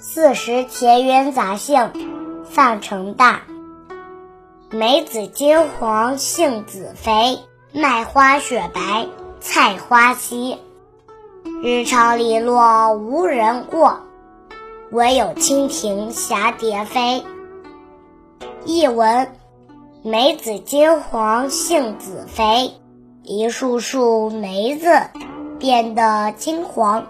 四时田园杂兴，范成大。梅子金黄杏子肥，麦花雪白菜花稀。日长篱落无人过，惟有蜻蜓蛱蝶飞。译文：梅子金黄杏子肥，一树树梅子变得金黄。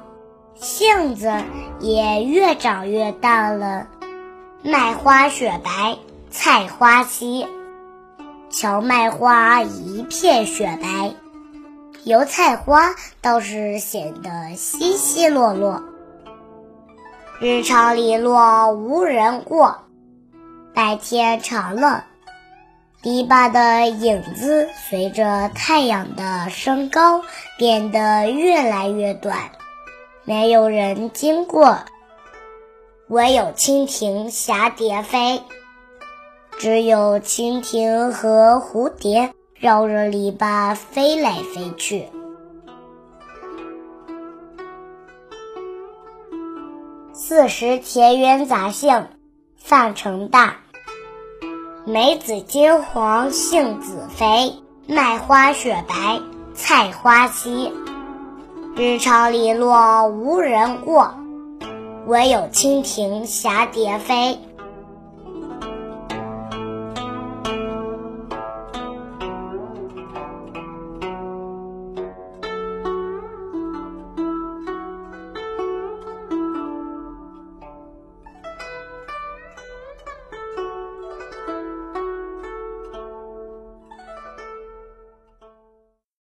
杏子也越长越大了，麦花雪白，菜花稀。荞麦花一片雪白，油菜花倒是显得稀稀落落。日长篱落无人过，白天长了，篱笆的影子随着太阳的升高变得越来越短。没有人经过，唯有蜻蜓蛱蝶飞。只有蜻蜓和蝴蝶绕着篱笆飞来飞去。四时田园杂兴，范成大。梅子金黄杏子肥，麦花雪白菜花稀。日长篱落无人过，惟有蜻蜓蛱蝶飞。